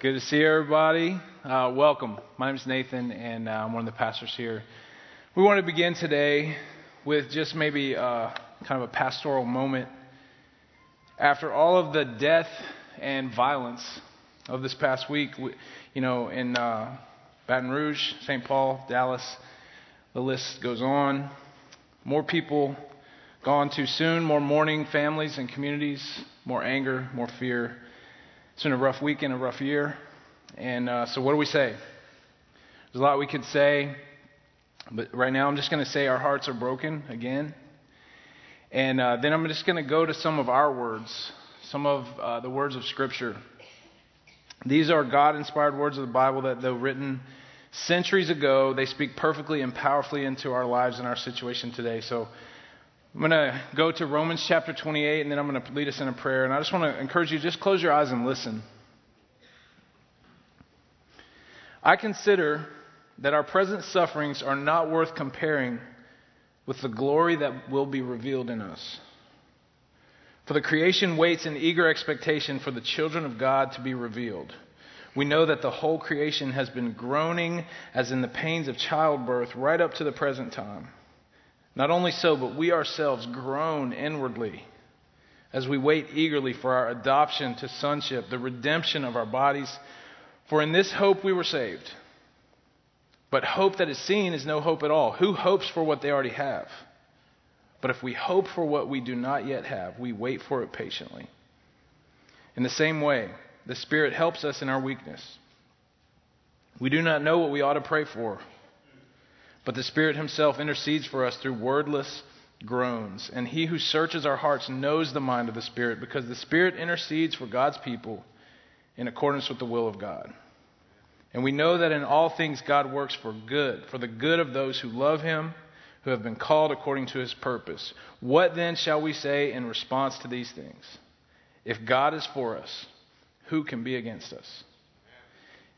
Good to see everybody. Uh, welcome. My name is Nathan, and uh, I'm one of the pastors here. We want to begin today with just maybe uh, kind of a pastoral moment. After all of the death and violence of this past week, we, you know, in uh, Baton Rouge, St. Paul, Dallas, the list goes on. More people gone too soon, more mourning families and communities, more anger, more fear. It's been a rough week and a rough year. And uh, so, what do we say? There's a lot we could say, but right now I'm just going to say our hearts are broken again. And uh, then I'm just going to go to some of our words, some of uh, the words of Scripture. These are God inspired words of the Bible that, though written centuries ago, they speak perfectly and powerfully into our lives and our situation today. So, I'm going to go to Romans chapter 28, and then I'm going to lead us in a prayer. And I just want to encourage you just close your eyes and listen. I consider that our present sufferings are not worth comparing with the glory that will be revealed in us. For the creation waits in eager expectation for the children of God to be revealed. We know that the whole creation has been groaning as in the pains of childbirth right up to the present time. Not only so, but we ourselves groan inwardly as we wait eagerly for our adoption to sonship, the redemption of our bodies. For in this hope we were saved. But hope that is seen is no hope at all. Who hopes for what they already have? But if we hope for what we do not yet have, we wait for it patiently. In the same way, the Spirit helps us in our weakness. We do not know what we ought to pray for but the Spirit Himself intercedes for us through wordless groans. And He who searches our hearts knows the mind of the Spirit, because the Spirit intercedes for God's people in accordance with the will of God. And we know that in all things God works for good, for the good of those who love Him, who have been called according to His purpose. What then shall we say in response to these things? If God is for us, who can be against us?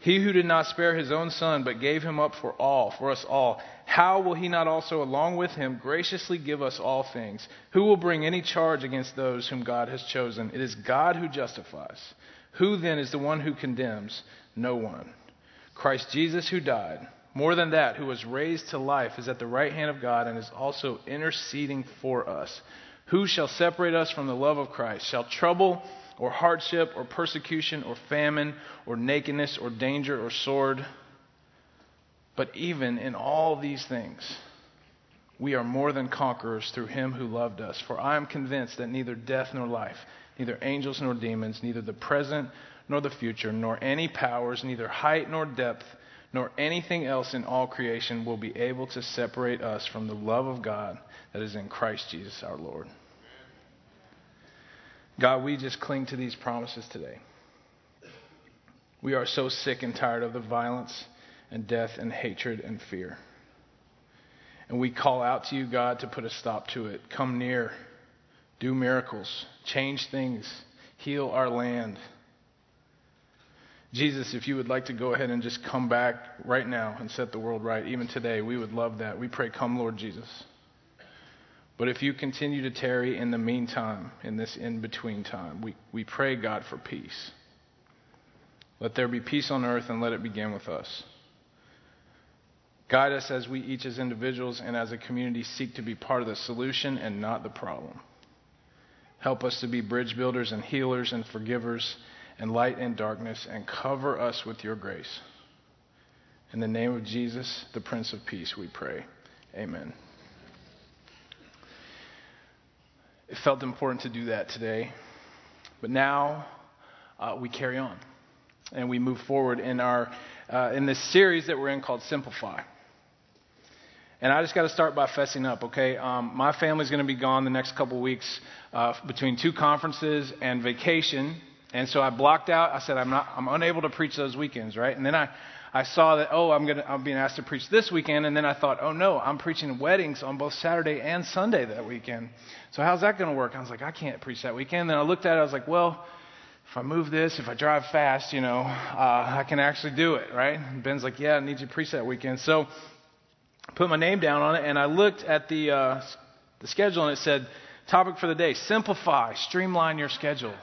He who did not spare his own son, but gave him up for all, for us all, how will he not also, along with him, graciously give us all things? Who will bring any charge against those whom God has chosen? It is God who justifies. Who then is the one who condemns? No one. Christ Jesus, who died, more than that, who was raised to life, is at the right hand of God and is also interceding for us. Who shall separate us from the love of Christ? Shall trouble or hardship or persecution or famine or nakedness or danger or sword. But even in all these things, we are more than conquerors through him who loved us. For I am convinced that neither death nor life, neither angels nor demons, neither the present nor the future, nor any powers, neither height nor depth, nor anything else in all creation will be able to separate us from the love of God that is in Christ Jesus our Lord. God, we just cling to these promises today. We are so sick and tired of the violence and death and hatred and fear. And we call out to you, God, to put a stop to it. Come near, do miracles, change things, heal our land. Jesus, if you would like to go ahead and just come back right now and set the world right, even today, we would love that. We pray, come, Lord Jesus. But if you continue to tarry in the meantime, in this in between time, we, we pray, God, for peace. Let there be peace on earth and let it begin with us. Guide us as we each, as individuals and as a community, seek to be part of the solution and not the problem. Help us to be bridge builders and healers and forgivers and light in darkness and cover us with your grace. In the name of Jesus, the Prince of Peace, we pray. Amen. It felt important to do that today. But now uh, we carry on and we move forward in our uh, in this series that we're in called Simplify. And I just got to start by fessing up, okay? Um, my family's going to be gone the next couple weeks uh, between two conferences and vacation, and so I blocked out. I said I'm not, I'm unable to preach those weekends, right? And then I I saw that, oh, I'm, gonna, I'm being asked to preach this weekend. And then I thought, oh, no, I'm preaching weddings on both Saturday and Sunday that weekend. So how's that going to work? I was like, I can't preach that weekend. Then I looked at it. I was like, well, if I move this, if I drive fast, you know, uh, I can actually do it, right? And Ben's like, yeah, I need you to preach that weekend. So I put my name down on it, and I looked at the, uh, the schedule, and it said, topic for the day, simplify, streamline your schedule.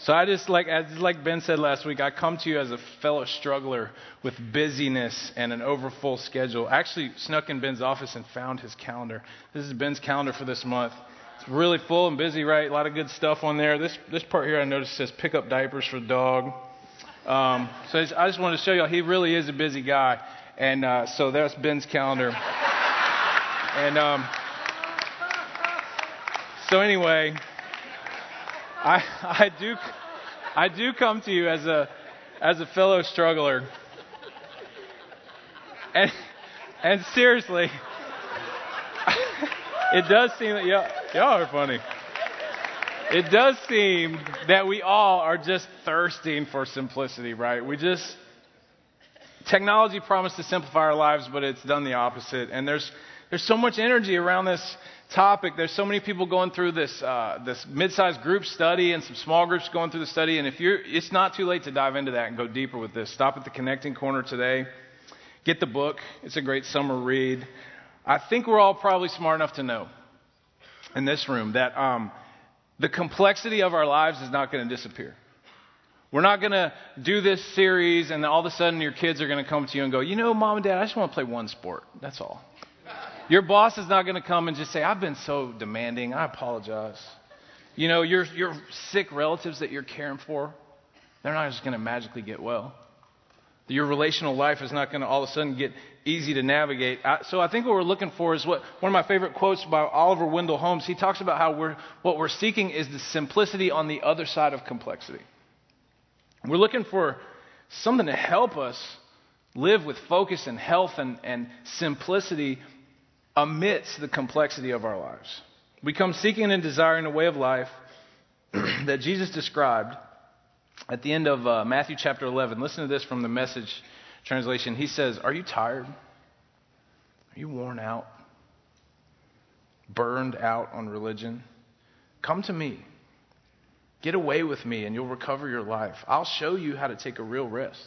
So I just like, as like Ben said last week, I come to you as a fellow struggler with busyness and an overfull schedule. I actually snuck in Ben's office and found his calendar. This is Ben's calendar for this month. It's really full and busy, right? A lot of good stuff on there. This this part here I noticed says pick up diapers for dog. Um, so I just wanted to show y'all he really is a busy guy, and uh, so that's Ben's calendar. and um, so anyway, I, I do, I do come to you as a, as a fellow struggler. And, and seriously, it does seem that y'all, y'all are funny. It does seem that we all are just thirsting for simplicity, right? We just, technology promised to simplify our lives, but it's done the opposite. And there's, there's so much energy around this topic. There's so many people going through this uh, this mid-sized group study and some small groups going through the study. And if you're, it's not too late to dive into that and go deeper with this. Stop at the connecting corner today. Get the book. It's a great summer read. I think we're all probably smart enough to know in this room that um, the complexity of our lives is not going to disappear. We're not going to do this series and all of a sudden your kids are going to come to you and go, you know, mom and dad, I just want to play one sport. That's all. Your boss is not going to come and just say, I've been so demanding. I apologize. You know, your, your sick relatives that you're caring for, they're not just going to magically get well. Your relational life is not going to all of a sudden get easy to navigate. So I think what we're looking for is what one of my favorite quotes by Oliver Wendell Holmes. He talks about how we're, what we're seeking is the simplicity on the other side of complexity. We're looking for something to help us live with focus and health and, and simplicity amidst the complexity of our lives. We come seeking and desiring a way of life that Jesus described at the end of uh, Matthew chapter 11. Listen to this from the message translation. He says, Are you tired? Are you worn out? Burned out on religion? Come to me. Get away with me and you'll recover your life. I'll show you how to take a real risk.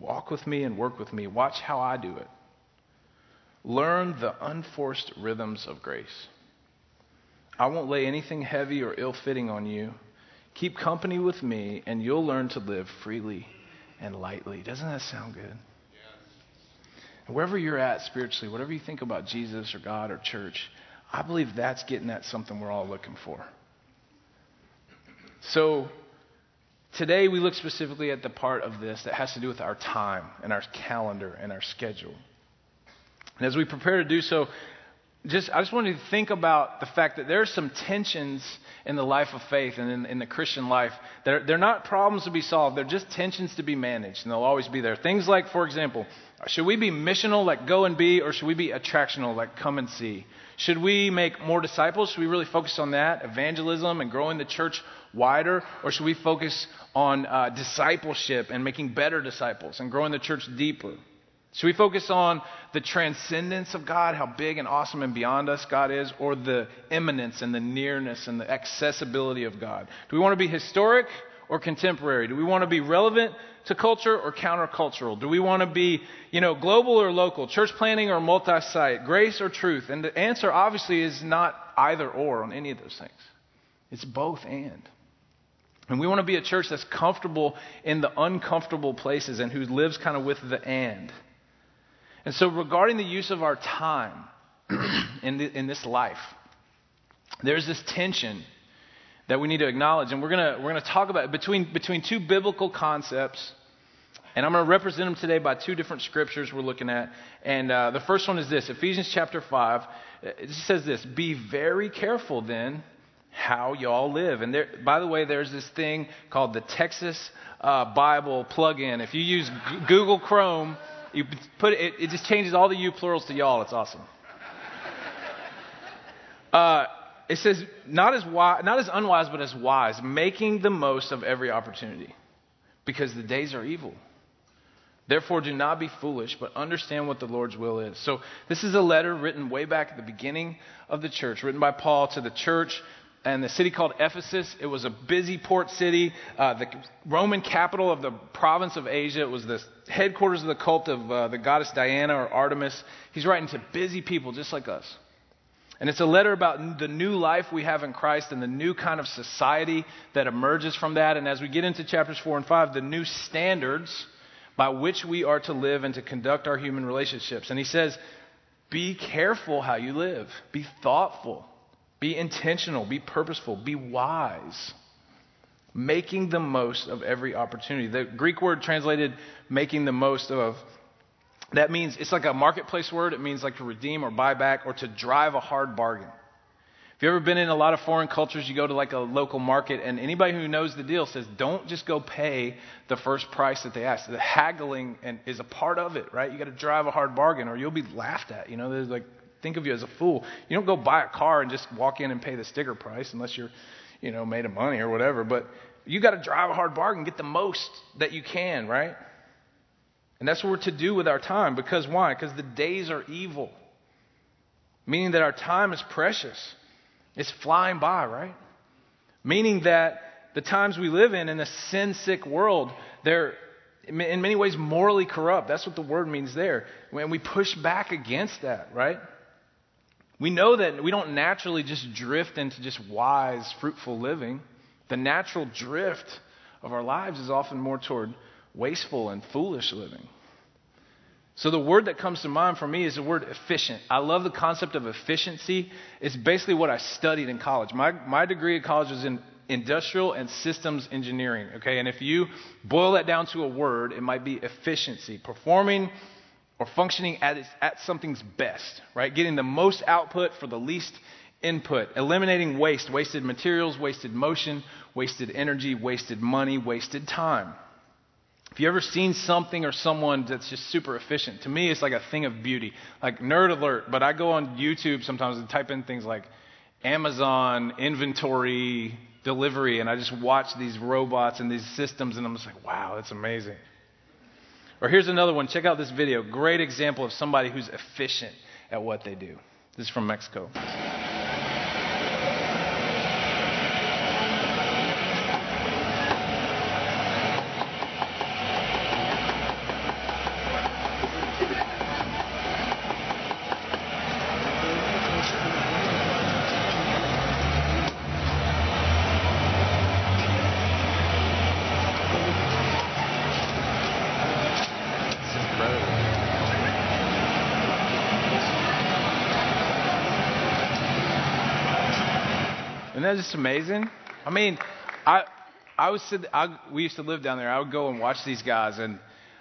Walk with me and work with me. Watch how I do it. Learn the unforced rhythms of grace. I won't lay anything heavy or ill fitting on you. Keep company with me, and you'll learn to live freely and lightly. Doesn't that sound good? Yes. Wherever you're at spiritually, whatever you think about Jesus or God or church, I believe that's getting at something we're all looking for. So, today we look specifically at the part of this that has to do with our time and our calendar and our schedule. And as we prepare to do so, just I just wanted to think about the fact that there are some tensions in the life of faith and in, in the Christian life. They're, they're not problems to be solved. They're just tensions to be managed, and they'll always be there. Things like, for example, should we be missional, like go and be, or should we be attractional, like come and see? Should we make more disciples? Should we really focus on that, evangelism and growing the church wider? Or should we focus on uh, discipleship and making better disciples and growing the church deeper? Should we focus on the transcendence of God, how big and awesome and beyond us God is, or the immanence and the nearness and the accessibility of God? Do we want to be historic or contemporary? Do we want to be relevant to culture or countercultural? Do we want to be, you know, global or local, church planting or multi-site, grace or truth? And the answer obviously is not either or on any of those things. It's both and. And we want to be a church that's comfortable in the uncomfortable places and who lives kind of with the and. And so, regarding the use of our time in, the, in this life, there's this tension that we need to acknowledge. And we're going we're gonna talk about between, between two biblical concepts. And I'm going to represent them today by two different scriptures we're looking at. And uh, the first one is this Ephesians chapter 5. It says this Be very careful then how y'all live. And there, by the way, there's this thing called the Texas uh, Bible plugin. If you use G- Google Chrome, you put it, it just changes all the you plurals to y'all. It's awesome. Uh, it says, not as, wise, not as unwise, but as wise, making the most of every opportunity, because the days are evil. Therefore, do not be foolish, but understand what the Lord's will is. So, this is a letter written way back at the beginning of the church, written by Paul to the church and the city called Ephesus. It was a busy port city, uh, the Roman capital of the province of Asia. It was the headquarters of the cult of uh, the goddess Diana or Artemis. He's writing to busy people just like us. And it's a letter about the new life we have in Christ and the new kind of society that emerges from that. And as we get into chapters 4 and 5, the new standards by which we are to live and to conduct our human relationships. And he says, be careful how you live, be thoughtful, be intentional, be purposeful, be wise, making the most of every opportunity. The Greek word translated making the most of that means it's like a marketplace word. It means like to redeem or buy back or to drive a hard bargain. If you've ever been in a lot of foreign cultures, you go to like a local market, and anybody who knows the deal says, don't just go pay the first price that they ask. The haggling and is a part of it, right? You got to drive a hard bargain, or you'll be laughed at. You know, there's like think of you as a fool. You don't go buy a car and just walk in and pay the sticker price unless you're, you know, made of money or whatever. But you got to drive a hard bargain, get the most that you can, right? And that's what we're to do with our time. Because why? Because the days are evil. Meaning that our time is precious. It's flying by, right? Meaning that the times we live in, in a sin sick world, they're in many ways morally corrupt. That's what the word means there. When we push back against that, right? We know that we don't naturally just drift into just wise, fruitful living. The natural drift of our lives is often more toward wasteful and foolish living. So the word that comes to mind for me is the word efficient. I love the concept of efficiency. It's basically what I studied in college. My, my degree at college was in industrial and systems engineering. Okay, and if you boil that down to a word, it might be efficiency, performing or functioning at, its, at something's best, right? Getting the most output for the least input, eliminating waste, wasted materials, wasted motion, wasted energy, wasted money, wasted time. If you ever seen something or someone that's just super efficient, to me it's like a thing of beauty. Like nerd alert, but I go on YouTube sometimes and type in things like Amazon inventory delivery and I just watch these robots and these systems and I'm just like, wow, that's amazing. Or here's another one. Check out this video. Great example of somebody who's efficient at what they do. This is from Mexico. Amazing? I mean, I, I was, I, we used to live down there. I would go and watch these guys, and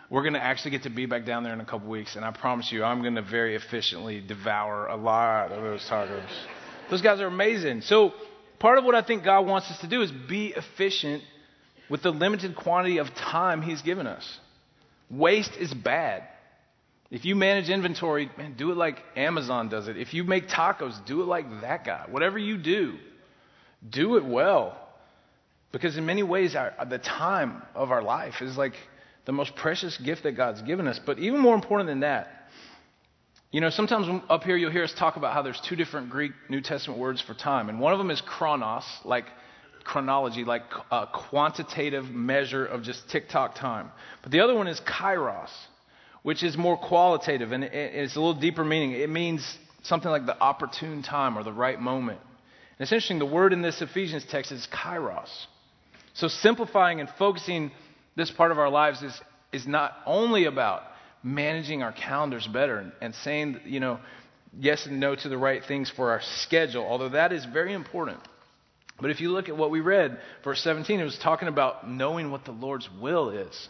we're going to actually get to be back down there in a couple weeks. And I promise you, I'm going to very efficiently devour a lot of those tacos. Those guys are amazing. So, part of what I think God wants us to do is be efficient with the limited quantity of time He's given us. Waste is bad. If you manage inventory, man, do it like Amazon does it. If you make tacos, do it like that guy. Whatever you do, do it well. Because in many ways, our, the time of our life is like the most precious gift that God's given us. But even more important than that, you know, sometimes up here you'll hear us talk about how there's two different Greek New Testament words for time. And one of them is chronos, like chronology, like a quantitative measure of just tick tock time. But the other one is kairos, which is more qualitative and it's a little deeper meaning. It means something like the opportune time or the right moment. And it's interesting, the word in this Ephesians text is kairos. So simplifying and focusing this part of our lives is, is not only about managing our calendars better and, and saying, you know, yes and no to the right things for our schedule, although that is very important. But if you look at what we read, verse 17, it was talking about knowing what the Lord's will is.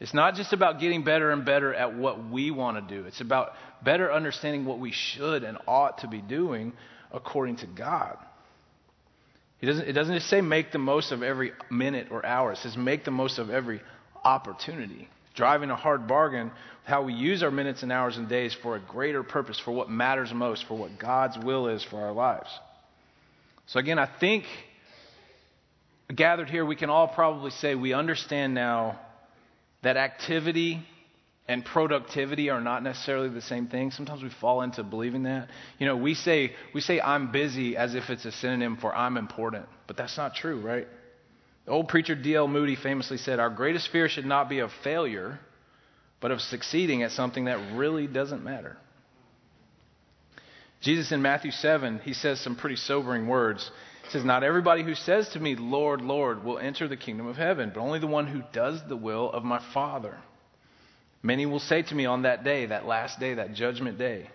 It's not just about getting better and better at what we want to do. It's about better understanding what we should and ought to be doing according to God. He doesn't, it doesn't just say make the most of every minute or hour. It says make the most of every opportunity. Driving a hard bargain with how we use our minutes and hours and days for a greater purpose, for what matters most, for what God's will is for our lives. So, again, I think gathered here, we can all probably say we understand now that activity and productivity are not necessarily the same thing. Sometimes we fall into believing that. You know, we say we say I'm busy as if it's a synonym for I'm important, but that's not true, right? The old preacher D.L. Moody famously said, "Our greatest fear should not be of failure, but of succeeding at something that really doesn't matter." Jesus in Matthew 7, he says some pretty sobering words. He says, Not everybody who says to me, Lord, Lord, will enter the kingdom of heaven, but only the one who does the will of my Father. Many will say to me on that day, that last day, that judgment day,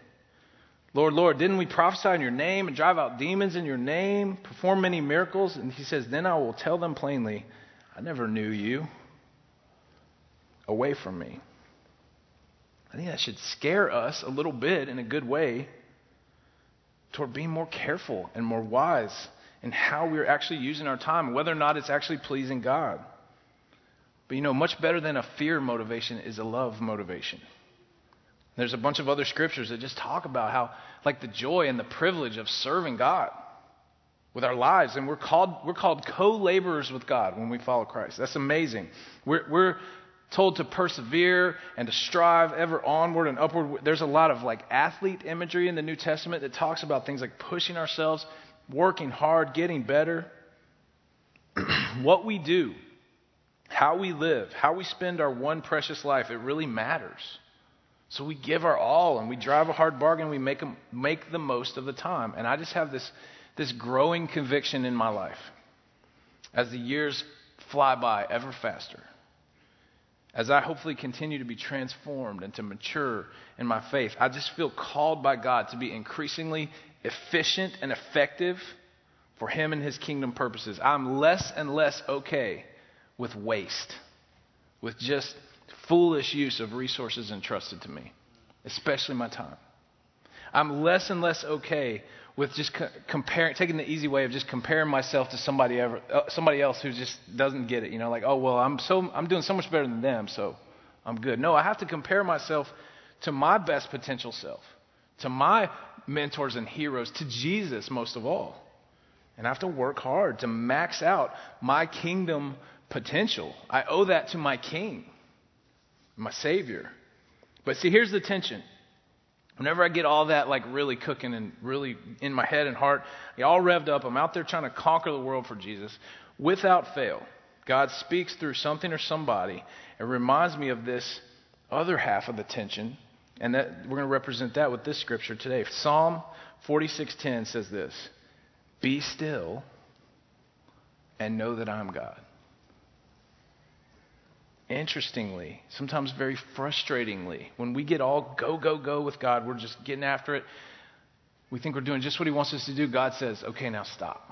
Lord, Lord, didn't we prophesy in your name and drive out demons in your name, perform many miracles? And he says, Then I will tell them plainly, I never knew you. Away from me. I think that should scare us a little bit in a good way toward being more careful and more wise in how we're actually using our time, whether or not it's actually pleasing God. But you know, much better than a fear motivation is a love motivation. There's a bunch of other scriptures that just talk about how, like, the joy and the privilege of serving God with our lives. And we're called, we're called co laborers with God when we follow Christ. That's amazing. We're, we're told to persevere and to strive ever onward and upward. There's a lot of like athlete imagery in the New Testament that talks about things like pushing ourselves, working hard, getting better. what we do, how we live, how we spend our one precious life, it really matters. So we give our all and we drive a hard bargain. We make, make the most of the time. And I just have this, this growing conviction in my life as the years fly by ever faster as I hopefully continue to be transformed and to mature in my faith, I just feel called by God to be increasingly efficient and effective for Him and His kingdom purposes. I'm less and less okay with waste, with just foolish use of resources entrusted to me, especially my time. I'm less and less okay with just comparing, taking the easy way of just comparing myself to somebody ever, uh, somebody else who just doesn't get it. You know, like, oh well, I'm so I'm doing so much better than them, so I'm good. No, I have to compare myself to my best potential self, to my mentors and heroes, to Jesus most of all, and I have to work hard to max out my kingdom potential. I owe that to my King, my Savior. But see, here's the tension. Whenever I get all that like really cooking and really in my head and heart, all revved up, I'm out there trying to conquer the world for Jesus. Without fail, God speaks through something or somebody and reminds me of this other half of the tension, and that we're going to represent that with this scripture today. Psalm 46:10 says this: "Be still and know that I'm God." Interestingly, sometimes very frustratingly, when we get all go, go, go with God, we're just getting after it. We think we're doing just what He wants us to do. God says, okay, now stop.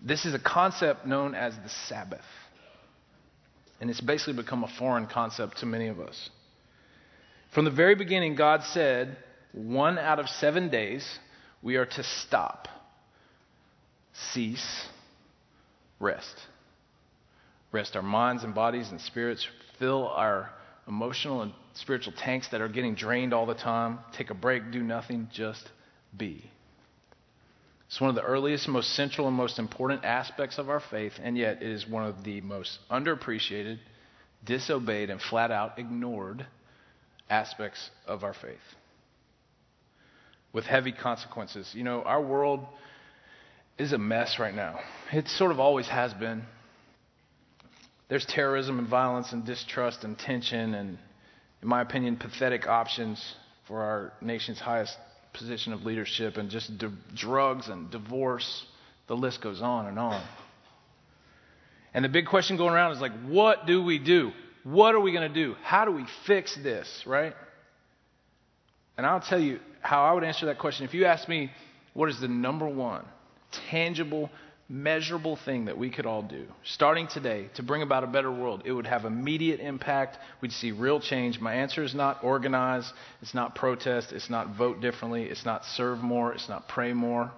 This is a concept known as the Sabbath. And it's basically become a foreign concept to many of us. From the very beginning, God said, one out of seven days, we are to stop, cease, rest rest our minds and bodies and spirits, fill our emotional and spiritual tanks that are getting drained all the time, take a break, do nothing, just be. It's one of the earliest, most central, and most important aspects of our faith, and yet it is one of the most underappreciated, disobeyed, and flat out ignored aspects of our faith. With heavy consequences. You know, our world is a mess right now. It sort of always has been. There's terrorism and violence and distrust and tension and, in my opinion, pathetic options for our nation's highest position of leadership and just d- drugs and divorce. The list goes on and on. And the big question going around is like, what do we do? What are we going to do? How do we fix this, right? And I'll tell you how I would answer that question. If you ask me, what is the number one tangible measurable thing that we could all do, starting today, to bring about a better world, it would have immediate impact. We'd see real change. My answer is not organize, it's not protest, it's not vote differently, it's not serve more, it's not pray more.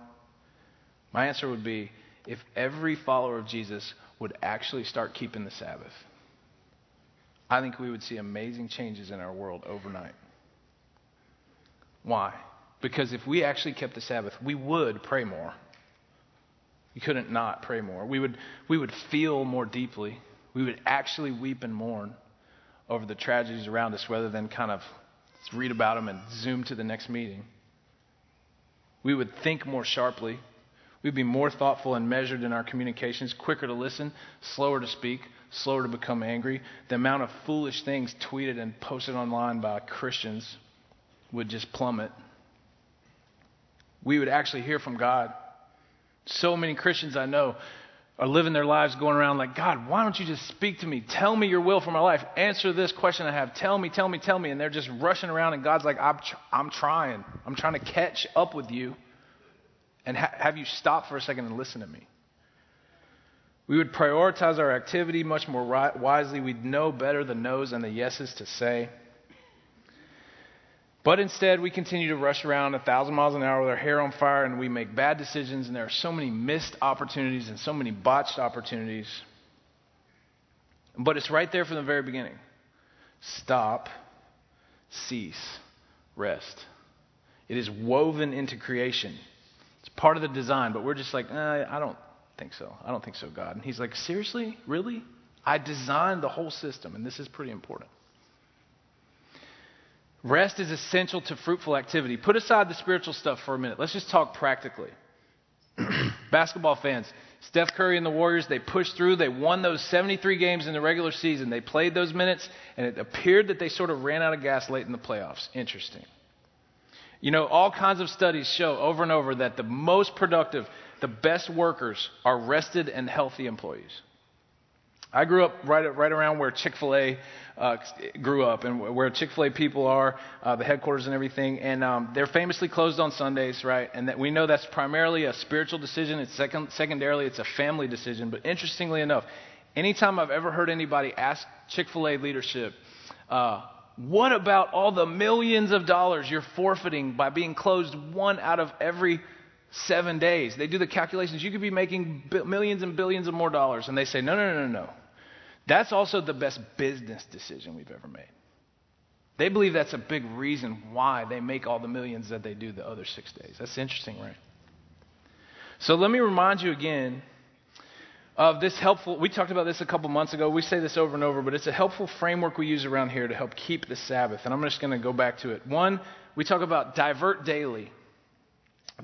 My answer would be if every follower of Jesus would actually start keeping the Sabbath, I think we would see amazing changes in our world overnight. Why? Because if we actually kept the Sabbath, we would pray more. You couldn't not pray more. We would, we would feel more deeply. We would actually weep and mourn over the tragedies around us rather than kind of read about them and zoom to the next meeting. We would think more sharply. We'd be more thoughtful and measured in our communications, quicker to listen, slower to speak, slower to become angry. The amount of foolish things tweeted and posted online by Christians would just plummet. We would actually hear from God. So many Christians I know are living their lives going around like, God, why don't you just speak to me? Tell me your will for my life. Answer this question I have. Tell me, tell me, tell me. And they're just rushing around, and God's like, I'm, tr- I'm trying. I'm trying to catch up with you and ha- have you stop for a second and listen to me. We would prioritize our activity much more ri- wisely. We'd know better the no's and the yeses to say. But instead, we continue to rush around a thousand miles an hour with our hair on fire, and we make bad decisions, and there are so many missed opportunities and so many botched opportunities. But it's right there from the very beginning stop, cease, rest. It is woven into creation. It's part of the design, but we're just like, eh, I don't think so. I don't think so, God. And He's like, seriously? Really? I designed the whole system, and this is pretty important. Rest is essential to fruitful activity. Put aside the spiritual stuff for a minute. Let's just talk practically. Basketball fans, Steph Curry and the Warriors, they pushed through. They won those 73 games in the regular season. They played those minutes, and it appeared that they sort of ran out of gas late in the playoffs. Interesting. You know, all kinds of studies show over and over that the most productive, the best workers are rested and healthy employees. I grew up right, right around where Chick fil A uh, grew up and where Chick fil A people are, uh, the headquarters and everything. And um, they're famously closed on Sundays, right? And that we know that's primarily a spiritual decision. It's second, secondarily, it's a family decision. But interestingly enough, anytime I've ever heard anybody ask Chick fil A leadership, uh, what about all the millions of dollars you're forfeiting by being closed one out of every seven days? They do the calculations. You could be making millions and billions of more dollars. And they say, no, no, no, no, no. That's also the best business decision we've ever made. They believe that's a big reason why they make all the millions that they do the other six days. That's interesting, right? So let me remind you again of this helpful. We talked about this a couple months ago. We say this over and over, but it's a helpful framework we use around here to help keep the Sabbath. And I'm just going to go back to it. One, we talk about divert daily.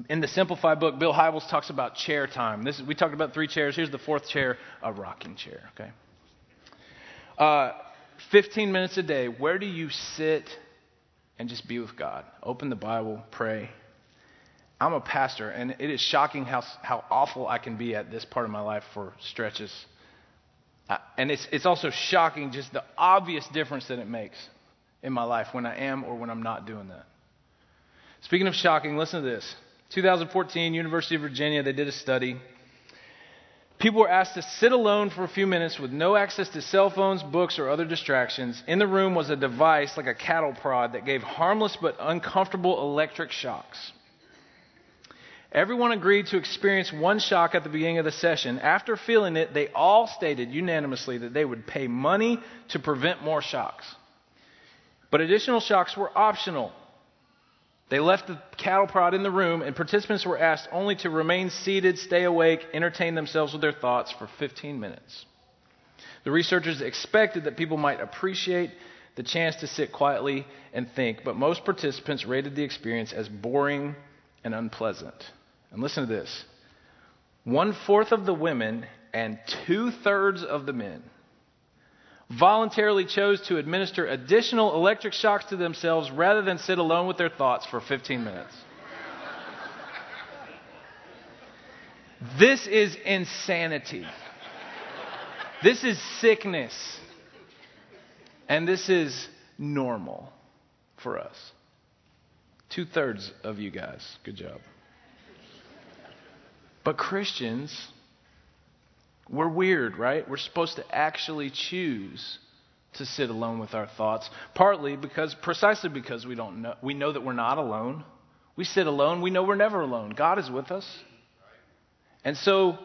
In the Simplified book, Bill Hybels talks about chair time. This, we talked about three chairs. Here's the fourth chair, a rocking chair. Okay. Uh, 15 minutes a day, where do you sit and just be with God? Open the Bible, pray. I'm a pastor, and it is shocking how, how awful I can be at this part of my life for stretches. Uh, and it's, it's also shocking just the obvious difference that it makes in my life when I am or when I'm not doing that. Speaking of shocking, listen to this. 2014, University of Virginia, they did a study People were asked to sit alone for a few minutes with no access to cell phones, books, or other distractions. In the room was a device like a cattle prod that gave harmless but uncomfortable electric shocks. Everyone agreed to experience one shock at the beginning of the session. After feeling it, they all stated unanimously that they would pay money to prevent more shocks. But additional shocks were optional. They left the cattle prod in the room, and participants were asked only to remain seated, stay awake, entertain themselves with their thoughts for 15 minutes. The researchers expected that people might appreciate the chance to sit quietly and think, but most participants rated the experience as boring and unpleasant. And listen to this one fourth of the women and two thirds of the men voluntarily chose to administer additional electric shocks to themselves rather than sit alone with their thoughts for 15 minutes. this is insanity. This is sickness. And this is normal for us. Two thirds of you guys. Good job. But Christians, we're weird, right? We're supposed to actually choose to sit alone with our thoughts, partly because precisely because we don't know we know that we're not alone. We sit alone, we know we're never alone. God is with us. And so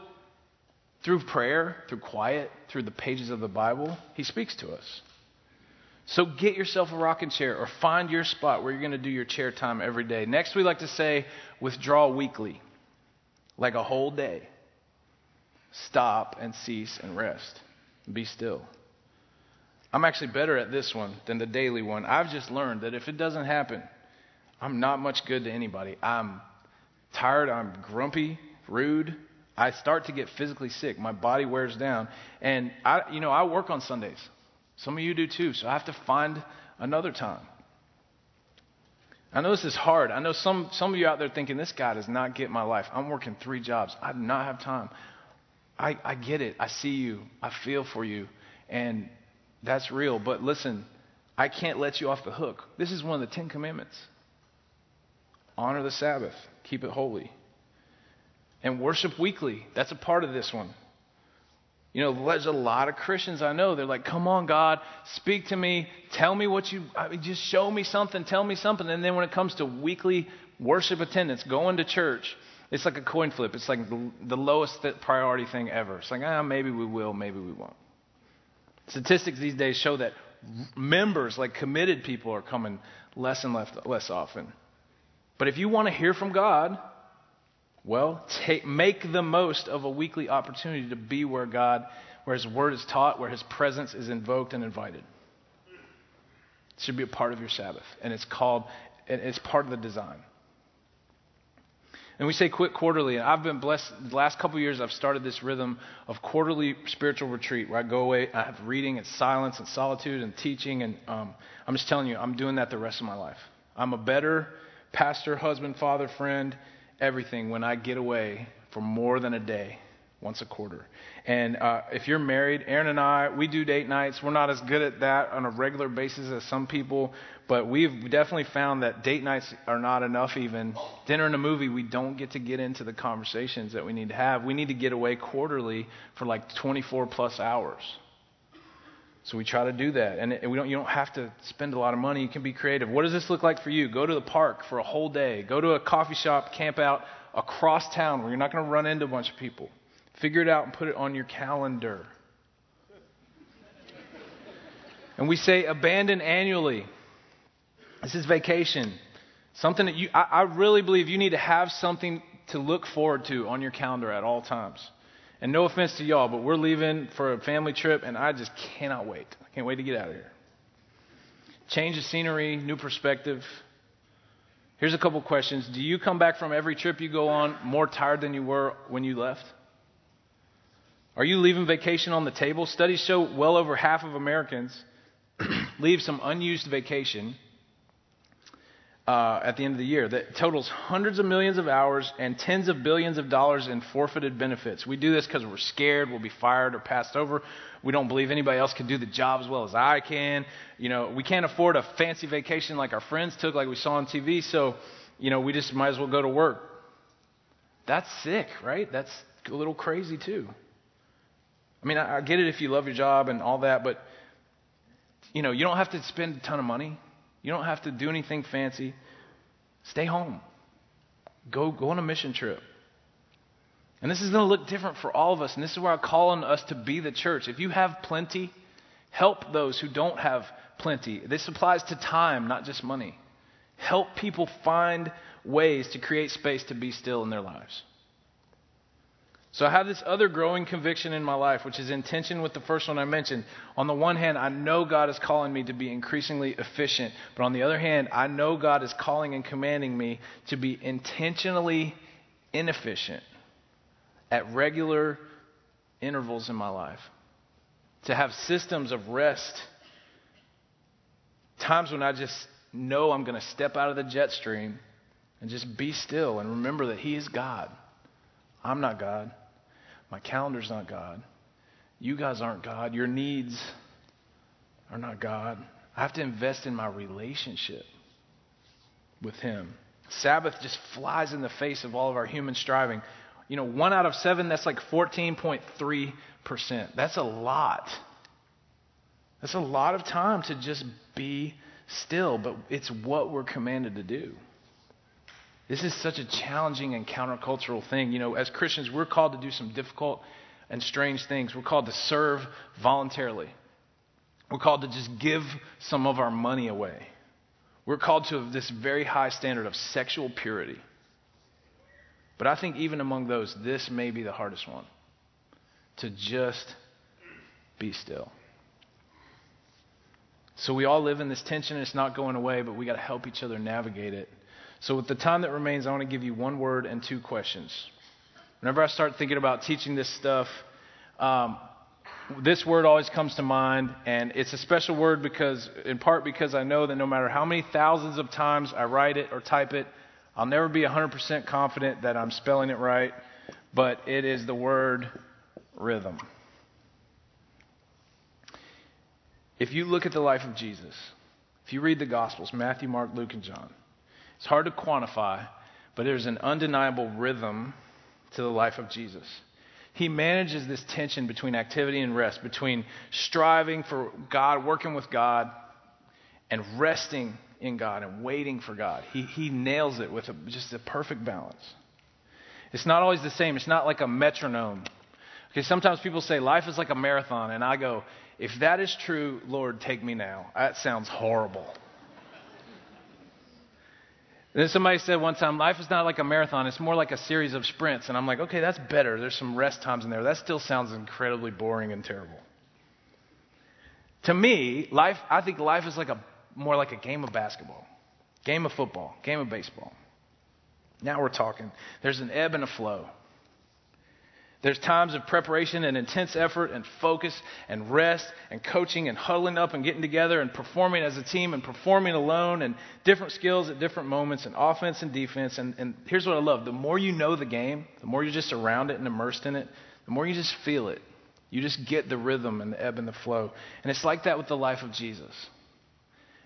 through prayer, through quiet, through the pages of the Bible, he speaks to us. So get yourself a rocking chair or find your spot where you're going to do your chair time every day. Next, we like to say withdraw weekly, like a whole day stop and cease and rest. Be still. I'm actually better at this one than the daily one. I've just learned that if it doesn't happen, I'm not much good to anybody. I'm tired, I'm grumpy, rude. I start to get physically sick. My body wears down. And I you know, I work on Sundays. Some of you do too, so I have to find another time. I know this is hard. I know some, some of you out there thinking, this guy does not get my life. I'm working three jobs. I do not have time. I, I get it. I see you. I feel for you. And that's real. But listen, I can't let you off the hook. This is one of the Ten Commandments honor the Sabbath, keep it holy. And worship weekly. That's a part of this one. You know, there's a lot of Christians I know. They're like, come on, God, speak to me. Tell me what you, I mean, just show me something. Tell me something. And then when it comes to weekly worship attendance, going to church, it's like a coin flip. It's like the, lowest priority thing ever. It's like, ah, maybe we will, maybe we won't. Statistics these days show that members, like committed people, are coming less and less, less often. But if you want to hear from God, well, take, make the most of a weekly opportunity to be where God, where His Word is taught, where His presence is invoked and invited. It should be a part of your Sabbath, and it's called, it's part of the design. And we say quit quarterly. And I've been blessed. The last couple years, I've started this rhythm of quarterly spiritual retreat where I go away, I have reading and silence and solitude and teaching. And um, I'm just telling you, I'm doing that the rest of my life. I'm a better pastor, husband, father, friend, everything when I get away for more than a day, once a quarter. And uh, if you're married, Aaron and I, we do date nights. We're not as good at that on a regular basis as some people, but we've definitely found that date nights are not enough even. Dinner and a movie, we don't get to get into the conversations that we need to have. We need to get away quarterly for like 24 plus hours. So we try to do that. And we don't, you don't have to spend a lot of money. You can be creative. What does this look like for you? Go to the park for a whole day. Go to a coffee shop, camp out across town where you're not going to run into a bunch of people. Figure it out and put it on your calendar. and we say abandon annually. This is vacation. Something that you, I, I really believe you need to have something to look forward to on your calendar at all times. And no offense to y'all, but we're leaving for a family trip, and I just cannot wait. I can't wait to get out of here. Change of scenery, new perspective. Here's a couple questions. Do you come back from every trip you go on more tired than you were when you left? Are you leaving vacation on the table? Studies show well over half of Americans leave some unused vacation uh, at the end of the year that totals hundreds of millions of hours and tens of billions of dollars in forfeited benefits. We do this because we're scared we'll be fired or passed over. We don't believe anybody else can do the job as well as I can. You know, we can't afford a fancy vacation like our friends took, like we saw on TV. So, you know, we just might as well go to work. That's sick, right? That's a little crazy too. I mean, I, I get it if you love your job and all that, but you know, you don't have to spend a ton of money. You don't have to do anything fancy. Stay home. Go, go on a mission trip. And this is going to look different for all of us. And this is where I call on us to be the church. If you have plenty, help those who don't have plenty. This applies to time, not just money. Help people find ways to create space to be still in their lives. So I have this other growing conviction in my life, which is in tension with the first one I mentioned. On the one hand, I know God is calling me to be increasingly efficient, but on the other hand, I know God is calling and commanding me to be intentionally inefficient at regular intervals in my life. To have systems of rest, times when I just know I'm going to step out of the jet stream and just be still and remember that He is God. I'm not God. My calendar's not God. You guys aren't God. Your needs are not God. I have to invest in my relationship with Him. Sabbath just flies in the face of all of our human striving. You know, one out of seven, that's like 14.3%. That's a lot. That's a lot of time to just be still, but it's what we're commanded to do. This is such a challenging and countercultural thing. You know, as Christians, we're called to do some difficult and strange things. We're called to serve voluntarily. We're called to just give some of our money away. We're called to this very high standard of sexual purity. But I think even among those, this may be the hardest one to just be still. So we all live in this tension, it's not going away, but we got to help each other navigate it. So, with the time that remains, I want to give you one word and two questions. Whenever I start thinking about teaching this stuff, um, this word always comes to mind, and it's a special word because, in part, because I know that no matter how many thousands of times I write it or type it, I'll never be 100% confident that I'm spelling it right, but it is the word rhythm. If you look at the life of Jesus, if you read the Gospels, Matthew, Mark, Luke, and John, it's hard to quantify, but there's an undeniable rhythm to the life of Jesus. He manages this tension between activity and rest, between striving for God, working with God, and resting in God and waiting for God. He, he nails it with a, just a perfect balance. It's not always the same, it's not like a metronome. Okay, sometimes people say life is like a marathon, and I go, if that is true, Lord, take me now. That sounds horrible. And then somebody said one time, life is not like a marathon, it's more like a series of sprints. And I'm like, okay, that's better. There's some rest times in there. That still sounds incredibly boring and terrible. To me, life, I think life is like a, more like a game of basketball, game of football, game of baseball. Now we're talking. There's an ebb and a flow. There's times of preparation and intense effort and focus and rest and coaching and huddling up and getting together and performing as a team and performing alone and different skills at different moments and offense and defense. And, and here's what I love the more you know the game, the more you're just around it and immersed in it, the more you just feel it. You just get the rhythm and the ebb and the flow. And it's like that with the life of Jesus.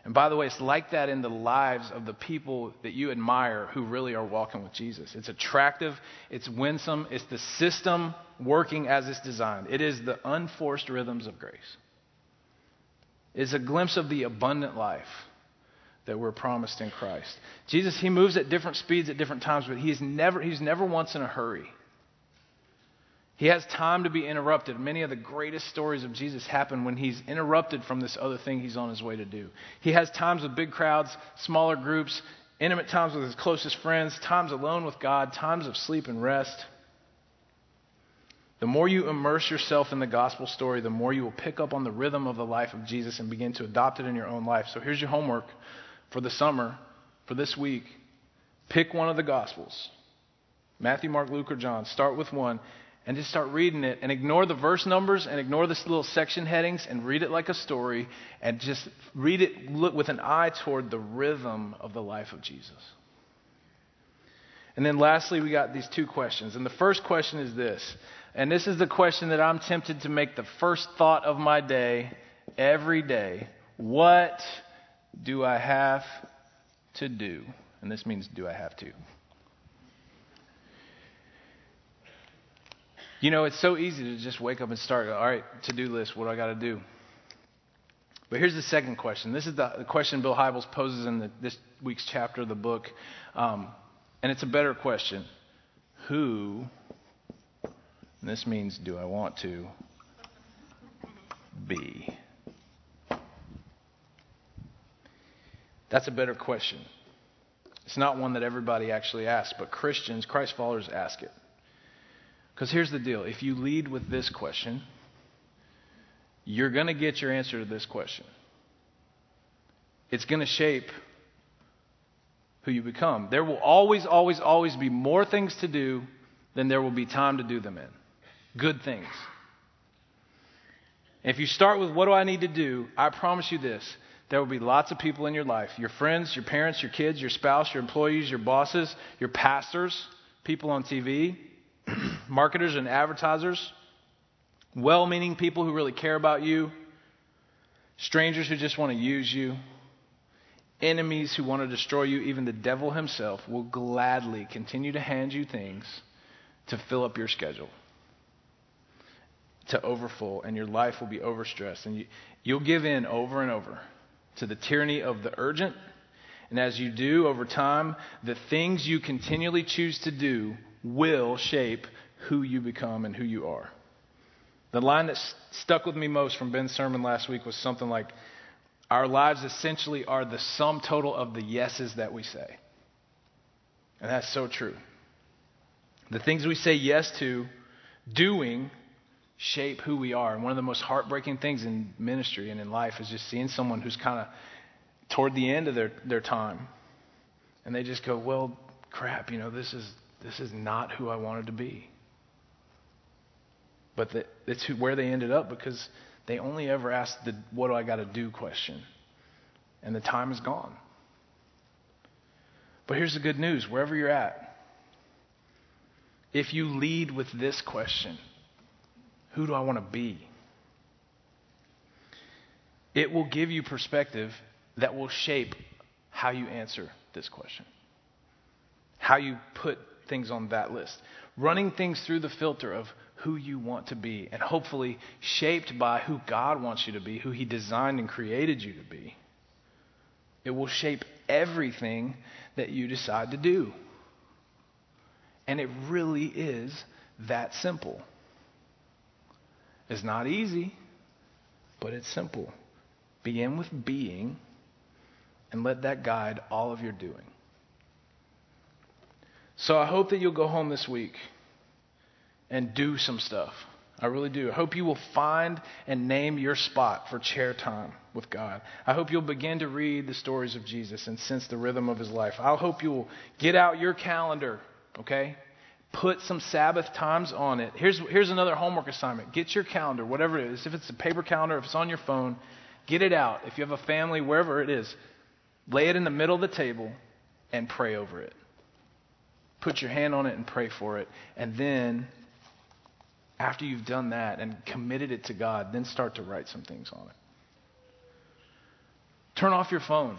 And by the way, it's like that in the lives of the people that you admire who really are walking with Jesus. It's attractive, it's winsome, it's the system working as it's designed. It is the unforced rhythms of grace. It's a glimpse of the abundant life that we're promised in Christ. Jesus, he moves at different speeds at different times, but he's never, he's never once in a hurry. He has time to be interrupted. Many of the greatest stories of Jesus happen when he's interrupted from this other thing he's on his way to do. He has times with big crowds, smaller groups, intimate times with his closest friends, times alone with God, times of sleep and rest. The more you immerse yourself in the gospel story, the more you will pick up on the rhythm of the life of Jesus and begin to adopt it in your own life. So here's your homework for the summer, for this week. Pick one of the gospels Matthew, Mark, Luke, or John. Start with one and just start reading it and ignore the verse numbers and ignore the little section headings and read it like a story and just read it look with an eye toward the rhythm of the life of Jesus. And then lastly, we got these two questions. And the first question is this. And this is the question that I'm tempted to make the first thought of my day every day. What do I have to do? And this means, do I have to? You know, it's so easy to just wake up and start, all right, to do list, what do I got to do? But here's the second question. This is the, question Bill Hybels poses in the, this week's chapter of the book. Um, and it's a better question. Who, this means do I want to be? That's a better question. It's not one that everybody actually asks, but Christians, Christ followers, ask it. Because here's the deal if you lead with this question, you're going to get your answer to this question. It's going to shape who you become. There will always, always, always be more things to do than there will be time to do them in. Good things. If you start with what do I need to do, I promise you this there will be lots of people in your life your friends, your parents, your kids, your spouse, your employees, your bosses, your pastors, people on TV, marketers and advertisers, well meaning people who really care about you, strangers who just want to use you, enemies who want to destroy you, even the devil himself will gladly continue to hand you things to fill up your schedule, to overfull, and your life will be overstressed. And you, you'll give in over and over to the tyranny of the urgent. And as you do over time, the things you continually choose to do will shape who you become and who you are. The line that stuck with me most from Ben's sermon last week was something like, Our lives essentially are the sum total of the yeses that we say. And that's so true. The things we say yes to, doing, shape who we are. And one of the most heartbreaking things in ministry and in life is just seeing someone who's kind of toward the end of their, their time. And they just go, Well, crap, you know, this is this is not who I wanted to be. But the, it's who, where they ended up because they only ever asked the what do I got to do question. And the time is gone. But here's the good news wherever you're at, if you lead with this question, who do I want to be? It will give you perspective that will shape how you answer this question, how you put things on that list, running things through the filter of who you want to be, and hopefully shaped by who God wants you to be, who He designed and created you to be. It will shape everything that you decide to do. And it really is that simple. It's not easy, but it's simple. Begin with being and let that guide all of your doing. So I hope that you'll go home this week and do some stuff. I really do. I hope you will find and name your spot for chair time with God. I hope you'll begin to read the stories of Jesus and sense the rhythm of his life. I hope you will get out your calendar, okay? Put some Sabbath times on it. Here's, here's another homework assignment. Get your calendar, whatever it is. If it's a paper calendar, if it's on your phone, get it out. If you have a family, wherever it is, lay it in the middle of the table and pray over it. Put your hand on it and pray for it. And then after you've done that and committed it to God, then start to write some things on it. Turn off your phone.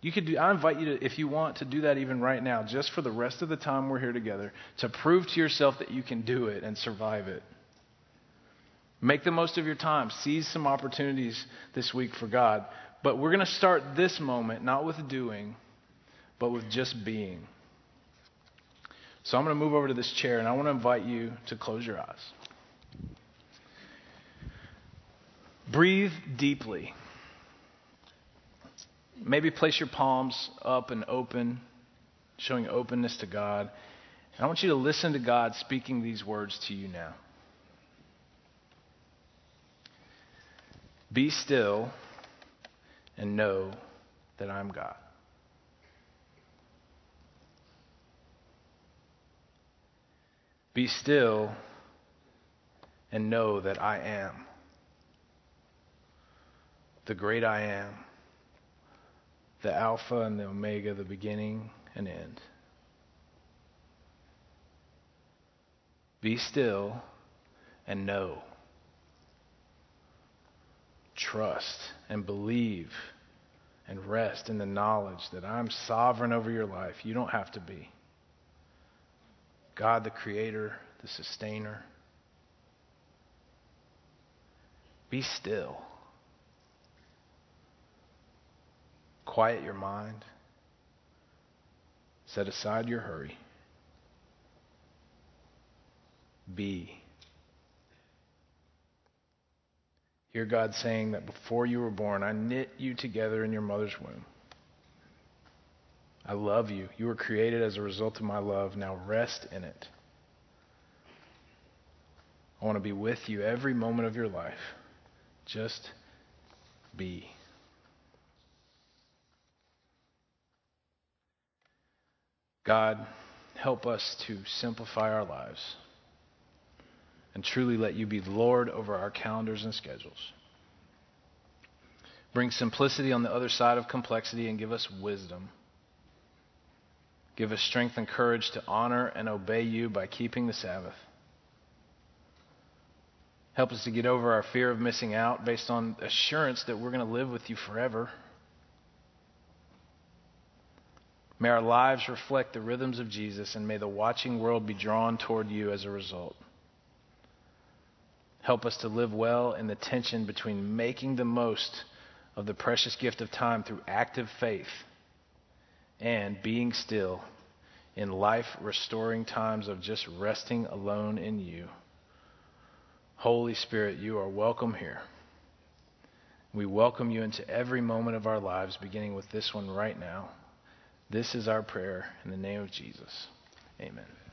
You could do, I invite you to, if you want, to do that even right now, just for the rest of the time we're here together, to prove to yourself that you can do it and survive it. Make the most of your time. Seize some opportunities this week for God. But we're going to start this moment not with doing, but with just being. So I'm going to move over to this chair and I want to invite you to close your eyes. Breathe deeply. Maybe place your palms up and open, showing openness to God. And I want you to listen to God speaking these words to you now. Be still and know that I'm God. Be still and know that I am the great I am, the Alpha and the Omega, the beginning and end. Be still and know. Trust and believe and rest in the knowledge that I'm sovereign over your life. You don't have to be. God, the Creator, the Sustainer. Be still. Quiet your mind. Set aside your hurry. Be. Hear God saying that before you were born, I knit you together in your mother's womb. I love you. You were created as a result of my love. Now rest in it. I want to be with you every moment of your life. Just be. God, help us to simplify our lives and truly let you be Lord over our calendars and schedules. Bring simplicity on the other side of complexity and give us wisdom. Give us strength and courage to honor and obey you by keeping the Sabbath. Help us to get over our fear of missing out based on assurance that we're going to live with you forever. May our lives reflect the rhythms of Jesus, and may the watching world be drawn toward you as a result. Help us to live well in the tension between making the most of the precious gift of time through active faith and being still in life restoring times of just resting alone in you. Holy Spirit, you are welcome here. We welcome you into every moment of our lives, beginning with this one right now. This is our prayer in the name of Jesus. Amen.